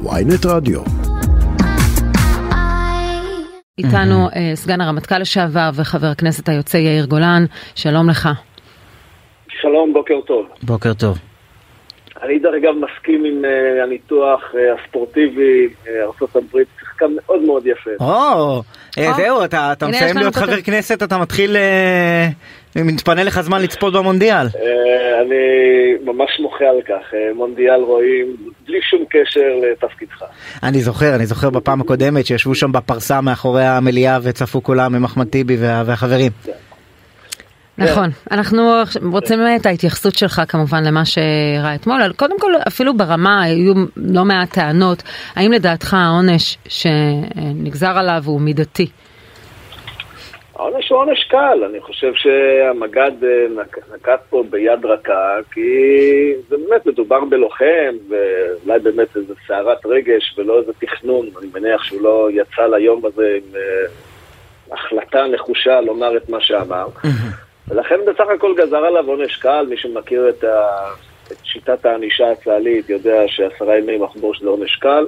ויינט רדיו. איתנו אה, סגן הרמטכ"ל לשעבר וחבר הכנסת היוצא יאיר גולן, שלום לך. שלום, בוקר טוב. בוקר טוב. אני דרך אגב מסכים עם uh, הניתוח uh, הספורטיבי, ארה"ב שיחקה מאוד מאוד יפה. או, או. זהו, אתה מסיים להיות את חבר. כנסת, אתה מתחיל, אה, מתפנה לך זמן לצפות במונדיאל. Uh, אני ממש מוחה על כך, uh, מונדיאל רואים בלי שום קשר לתפקידך. אני זוכר, אני זוכר בפעם הקודמת שישבו שם בפרסה מאחורי המליאה וצפו כולם עם אחמד טיבי וה- והחברים. נכון, אנחנו רוצים את ההתייחסות שלך כמובן למה שאירע אתמול, קודם כל אפילו ברמה היו לא מעט טענות, האם לדעתך העונש שנגזר עליו הוא מידתי? העונש הוא עונש קל, אני חושב שהמג"ד אה, נק- נקט פה ביד רכה, כי זה באמת מדובר בלוחם, ואולי באמת איזה סערת רגש ולא איזה תכנון, אני מניח שהוא לא יצא ליום הזה עם אה, החלטה נחושה לומר את מה שאמר. ולכן בסך הכל גזר עליו עונש קל, מי שמכיר את, ה... את שיטת הענישה הצה"לית יודע שעשרה ימי מחבוש זה עונש קל,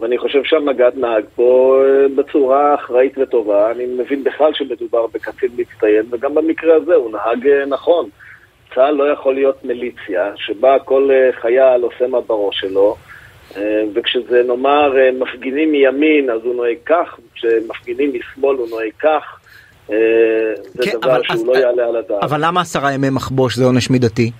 ואני חושב שהמג"ד נהג פה אה, בצורה אחראית וטובה. אני מבין בכלל שמדובר בקצין מצטיין, וגם במקרה הזה הוא נהג אה, נכון. צה"ל לא יכול להיות מיליציה, שבה כל אה, חייל עושה מה בראש שלו, וכשזה נאמר מפגינים מימין אז הוא נוהג כך, כשמפגינים משמאל הוא נוהג כך. אה, זה כן, דבר אבל- שהוא אז- לא יעלה על הדעת. אבל למה עשרה ימי מחבוש זה עונש מידתי?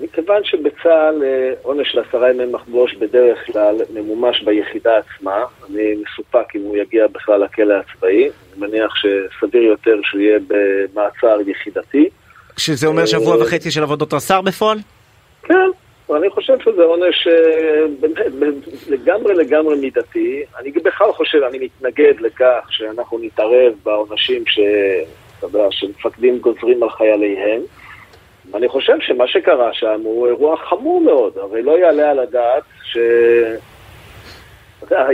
מכיוון שבצה"ל אה, עונש של עשרה ימי מחבוש בדרך כלל ממומש ביחידה עצמה, אני מסופק אם הוא יגיע בכלל לכלא הצבאי, אני מניח שסביר יותר שהוא יהיה במעצר יחידתי. שזה אומר שבוע וחצי של עבודות רס"ר בפועל? כן, ואני חושב שזה עונש אה, באמת לגמרי לגמרי מידתי. אני בכלל חושב, אני מתנגד לכך שאנחנו נתערב בעונשים ש... אתה יודע, שמפקדים גוזרים על חייליהם. אני חושב שמה שקרה שם הוא אירוע חמור מאוד, הרי לא יעלה על הדעת ש... יודע,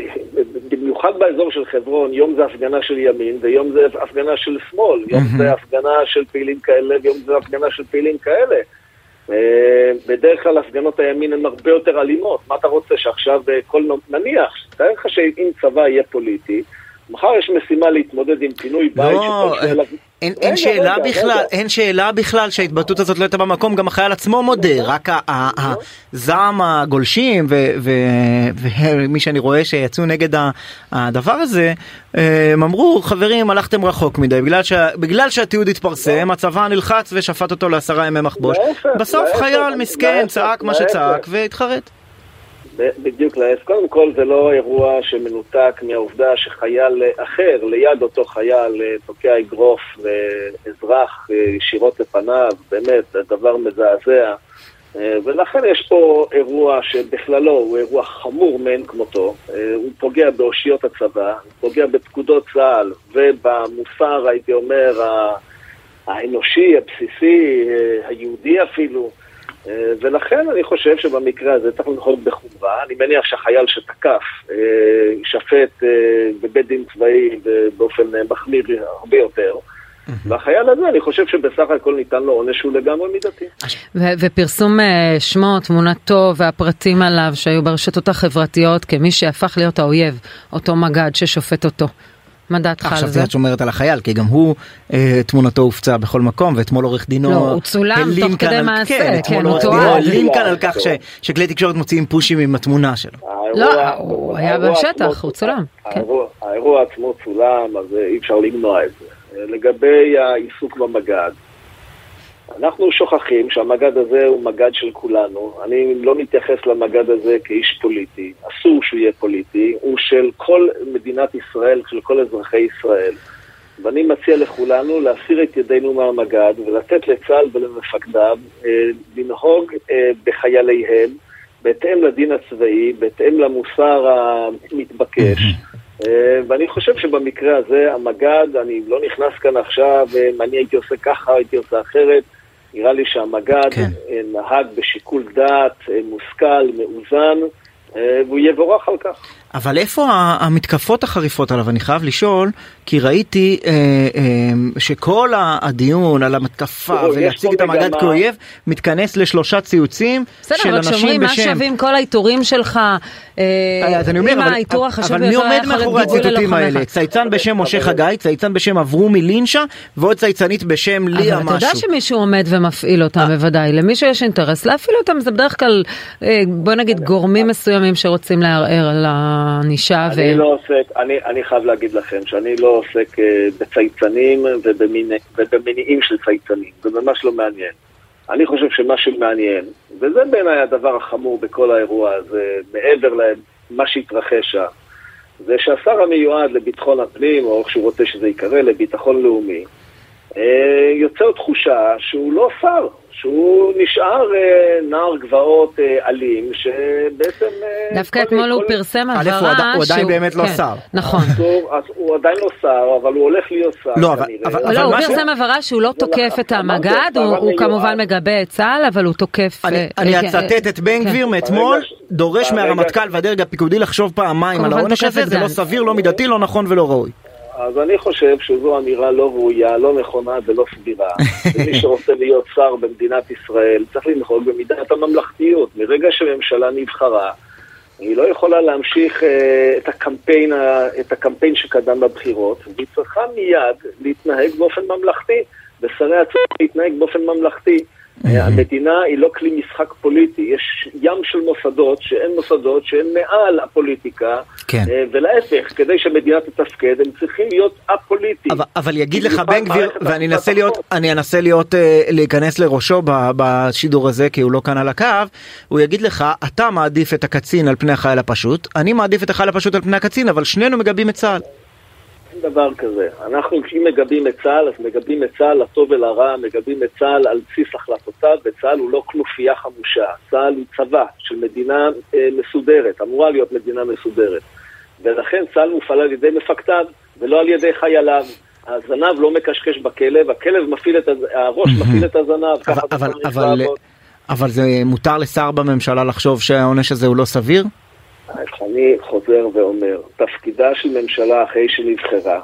במיוחד באזור של חברון, יום זה הפגנה של ימין ויום זה הפגנה של שמאל, יום זה הפגנה של פעילים כאלה ויום זה הפגנה של פעילים כאלה. אה, בדרך כלל הפגנות הימין הן הרבה יותר אלימות. מה אתה רוצה שעכשיו אה, כל... נניח, תאר לך שאם צבא יהיה פוליטי, מחר יש משימה להתמודד עם פינוי בית לא, שכל שאלה... אין, רגע, אין שאלה רגע, בכלל, רגע. אין שאלה בכלל שההתבטאות הזאת לא הייתה במקום, גם החייל עצמו מודה, רק ה- ה- הזעם הגולשים ומי שאני רואה שיצאו נגד הדבר הזה, הם אמרו חברים הלכתם רחוק מדי, בגלל, שה- בגלל שהתיעוד התפרסם הצבא נלחץ ושפט אותו לעשרה ימי מחבוש, בסוף חייל מסכן צעק מה. שצעק והתחרט. בדיוק להפך. קודם כל זה לא אירוע שמנותק מהעובדה שחייל אחר, ליד אותו חייל, אה, תוקע אגרוף לאזרח אה, ישירות לפניו, באמת, דבר מזעזע. אה, ולכן יש פה אירוע שבכללו הוא אירוע חמור מאין כמותו. הוא פוגע באושיות הצבא, הוא פוגע בפקודות צה"ל ובמוסר, הייתי אומר, האנושי, הבסיסי, היהודי אפילו. אה, ולכן אני חושב שבמקרה הזה צריך לנהוג בחומרה. אני מניח שהחייל שתקף אה, יישפט אה, בבית דין צבאי באופן אה, מחמיר הרבה יותר. והחייל הזה, אני חושב שבסך הכל ניתן לו עונש שהוא לגמרי מידתי. ופרסום אה, שמו, תמונתו והפרטים עליו שהיו ברשתות החברתיות כמי שהפך להיות האויב, אותו מג"ד ששופט אותו. מה דעתך על עכשיו זה? את שומרת על החייל כי גם הוא אה, תמונתו הופצה בכל מקום ואתמול עורך דינו לא, הוא צולם תוך כדי מעשה, כן, כן, אתמול הוא עורך תועד. דינו הלין כאן על כך ש-. שכלי תקשורת מוציאים פושים עם התמונה שלו. לא, הוא היה בשטח, הוא צולם, כן. האירוע- האירוע עצמו צולם, אז אה, אי אפשר למנוע את זה. אה, לגבי העיסוק במג"ד, אנחנו שוכחים שהמג"ד הזה הוא מג"ד של כולנו. אני לא מתייחס למג"ד הזה כאיש פוליטי. אסור שהוא יהיה פוליטי. הוא של כל מדינת ישראל, של כל אזרחי ישראל. ואני מציע לכולנו להסיר את ידינו מהמג"ד ולתת לצה"ל ולמפקדיו אה, לנהוג אה, בחייליהם בהתאם לדין הצבאי, בהתאם למוסר המתבקש. אה, ואני חושב שבמקרה הזה המג"ד, אני לא נכנס כאן עכשיו, אה, אם אני הייתי עושה ככה, הייתי עושה אחרת. נראה לי שהמג"ד כן. אה, נהג בשיקול דעת, אה, מושכל, מאוזן, אה, והוא יבורך על כך. אבל איפה המתקפות החריפות עליו? אני חייב לשאול, כי ראיתי אה, אה, שכל הדיון על המתקפה ולהציג את המג"ד כאויב מתכנס לשלושה ציוצים של אנשים בשם... בסדר, אבל כשאומרים מה שווים כל העיטורים שלך, אה, אז אני אומר, אבל, אבל מי עומד מאחורי הציטוטים האלה? צייצן בשם משה חגי, צייצן בשם אברומי לינשה, ועוד צייצנית בשם ליה משהו. אבל אתה יודע שמישהו עומד ומפעיל אותם בוודאי, למישהו יש אינטרס להפעיל אותם, זה בדרך כלל, בוא נגיד, גורמים מסוימים שרוצים לערער על הענישה. אני לא עוסק, אני חייב להגיד לכם שאני לא עוסק בצייצנים ובמניעים של צייצנים, זה ממש לא מעניין. אני חושב שמה שמעניין, וזה בעיניי הדבר החמור בכל האירוע הזה, מעבר למה שהתרחש שם, זה שהשר המיועד לביטחון הפנים, או איך שהוא רוצה שזה ייקרא, לביטחון לאומי, אה, יוצר תחושה שהוא לא שר, שהוא נשאר אה, נער גבעות אה, אלים, שבעצם... אה, דווקא אתמול הוא פרסם הבהרה שהוא... הוא עדיין באמת לא שר. נכון. הוא עדיין לא שר, אבל הוא הולך להיות שר לא, כנראה. לא, הוא פרסם הבהרה שהוא לא תוקף את המג"ד, הוא כמובן מגבה את צה"ל, אבל הוא תוקף... אני אצטט את בן גביר מאתמול, דורש מהרמטכ"ל והדרג הפיקודי לחשוב פעמיים על העונש הזה, זה לא סביר, לא מידתי, לא נכון ולא ראוי. אז אני חושב שזו אמירה לא ראויה, לא נכונה ולא סבירה. ומי שרוצה להיות שר במדינת ישראל צריך לנהוג במידת הממלכתיות. מרגע שממשלה נבחרה, היא לא יכולה להמשיך uh, את, הקמפיין, uh, את הקמפיין שקדם בבחירות, והיא צריכה מיד להתנהג באופן ממלכתי, ושרי הצבא להתנהג באופן ממלכתי. המדינה היא לא כלי משחק פוליטי, יש ים של מוסדות שהן מוסדות שהן מעל הפוליטיקה, כן. אה, ולהפך, כדי שמדינה תתפקד, הם צריכים להיות א-פוליטיים. אבל, אבל יגיד לך בן גביר, ואני אנסה להיות, אני אנסה להיות, אה, להיכנס לראשו בשידור הזה, כי הוא לא כאן על הקו, הוא יגיד לך, אתה מעדיף את הקצין על פני החייל הפשוט, אני מעדיף את החייל הפשוט על פני הקצין, אבל שנינו מגבים את צה"ל. אין דבר כזה. אנחנו, אם מגבים את צה"ל, אז מגבים את צה"ל לטוב ולרע, מגבים את צה"ל על בסיס החלטותיו, וצה"ל הוא לא כנופיה חמושה. צה"ל הוא צבא של מדינה אה, מסודרת, אמורה להיות מדינה מסודרת. ולכן צה"ל מופעל על ידי מפקדיו, ולא על ידי חייליו. הזנב לא מקשקש בכלב, הכלב מפעיל את, הראש מפעיל את הזנב, ככה זה צריך לעבוד. אבל זה מותר לשר בממשלה לחשוב שהעונש הזה הוא לא סביר? אני חוזר ואומר, תפקידה של ממשלה אחרי שנבחרה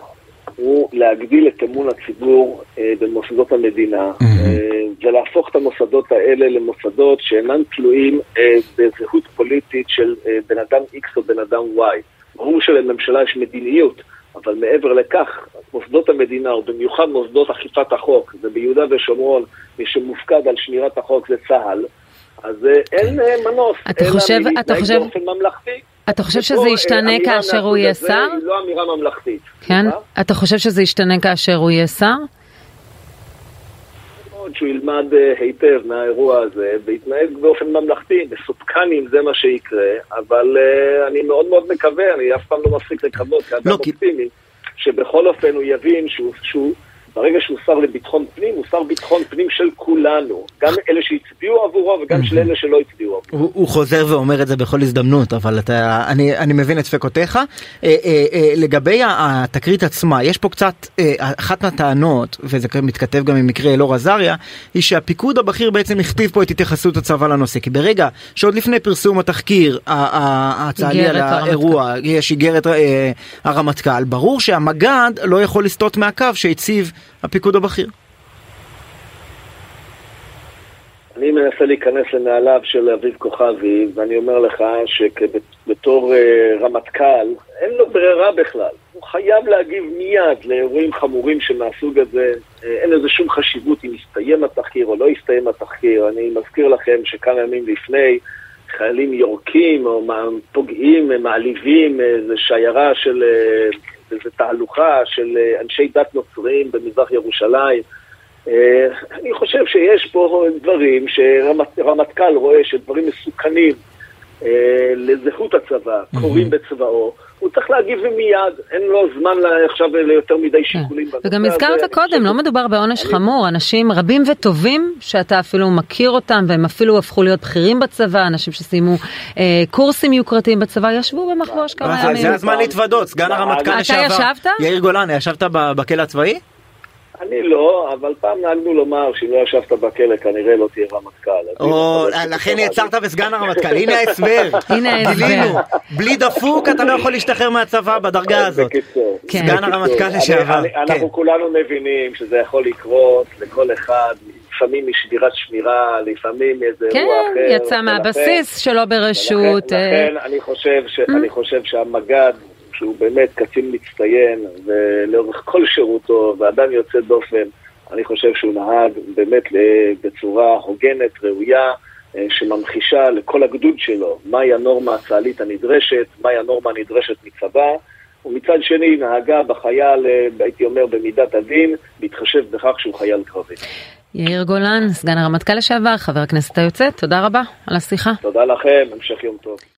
הוא להגדיל את אמון הציבור אה, במוסדות המדינה mm-hmm. אה, ולהפוך את המוסדות האלה למוסדות שאינם תלויים אה, בזהות פוליטית של אה, בן אדם X או בן אדם Y. ברור שלממשלה יש מדיניות, אבל מעבר לכך, מוסדות המדינה, ובמיוחד מוסדות אכיפת החוק, זה ביהודה ושומרון, מי שמופקד על שמירת החוק זה צה"ל, אז אה, אין אה, מנוס, אתה חושב, אתה חושב, באופן ממלכתי. אתה חושב שזה ישתנה כאשר הוא יהיה שר? היא לא אמירה ממלכתית. כן? אתה חושב שזה ישתנה כאשר הוא יהיה שר? מאוד שהוא ילמד אה, היטב מהאירוע הזה ויתנהג באופן ממלכתי, מסופקני אם זה מה שיקרה, אבל אני מאוד מאוד מקווה, אני אף פעם לא מפסיק לקוות כאדם לא, אופטימי, שבכל אופן הוא יבין שהוא, שהוא ברגע שהוא שר לביטחון פנים, הוא שר ביטחון פנים של כולנו. גם אלה שהצביעו עבורו וגם של אלה שלא הצביעו עבורו. הוא, הוא חוזר ואומר את זה בכל הזדמנות, אבל אתה, אני, אני מבין את ספקותיך. אה, אה, אה, לגבי התקרית עצמה, יש פה קצת, אה, אחת מהטענות, וזה מתכתב גם עם מקרה אלאור עזריה, היא שהפיקוד הבכיר בעצם הכתיב פה את התייחסות הצבא לנושא. כי ברגע שעוד לפני פרסום התחקיר הצה"לי על האירוע, יש איגרת אה, הרמטכ"ל, ברור שהמג"ד לא יכול לסטות מהקו שהציב הפיקוד הבכיר. אני מנסה להיכנס לנעליו של אביב כוכבי, ואני אומר לך שבתור uh, רמטכ"ל, אין לו ברירה בכלל. הוא חייב להגיב מיד לאירועים חמורים שמהסוג הזה. Uh, אין לזה שום חשיבות אם יסתיים התחקיר או לא יסתיים התחקיר. אני מזכיר לכם שכמה ימים לפני, חיילים יורקים או פוגעים, מעליבים איזו שיירה של... Uh, איזו תהלוכה של אה, אנשי דת נוצרים במזרח ירושלים. אה, אני חושב שיש פה דברים שרמטכ"ל רואה שדברים מסוכנים אה, לזהות הצבא, קורים בצבאו, הוא צריך להגיב מיד, אין לו זמן עכשיו ליותר מדי כן. שיקולים. וגם הזכרת קודם, לא מדובר בעונש חמור, אנשים רבים וטובים שאתה אפילו מכיר אותם והם אפילו הפכו להיות בכירים בצבא, אנשים שסיימו אה, קורסים יוקרתיים בצבא, ישבו במחבוש כמה ימים. זה הזמן להתוודות, סגן הרמטכ"ל לשעבר. אתה ישבת? יאיר גולן, ישבת בכלא הצבאי? אני לא, אבל פעם נהגנו לומר שאם לא ישבת בכלא כנראה לא תהיה רמטכ"ל. או, לכן יצרת בסגן הרמטכ"ל, הנה ההסבר. הנה ההסבר. בלי דפוק אתה לא יכול להשתחרר מהצבא בדרגה הזאת. בקיצור. כן. סגן הרמטכ"ל לשעבר. אני- כן. אנחנו כולנו מבינים שזה יכול לקרות לכל אחד, לפעמים משבירת שמירה, לפעמים מאיזה כן, אירוע אחר. יצא ולכן- מהבסיס שלא ברשות. לכן, אה, לכן אני חושב ש- אני חושב שהמג"ד, שהוא באמת קצין מצטיין, ולאורך כל שירותו, ואדם יוצא דופן, אני חושב שהוא נהג באמת בצורה הוגנת, ראויה, אה, שממחישה לכל הגדוד שלו מהי הנורמה הצה"לית הנדרשת, מהי הנורמה הנדרשת מצבא. ומצד שני נהגה בחייל, אה, הייתי אומר, במידת הדין, בהתחשב בכך שהוא חייל קרבי. יאיר גולן, סגן הרמטכ"ל לשעבר, חבר הכנסת היוצא, תודה רבה על השיחה. תודה לכם, המשך יום טוב.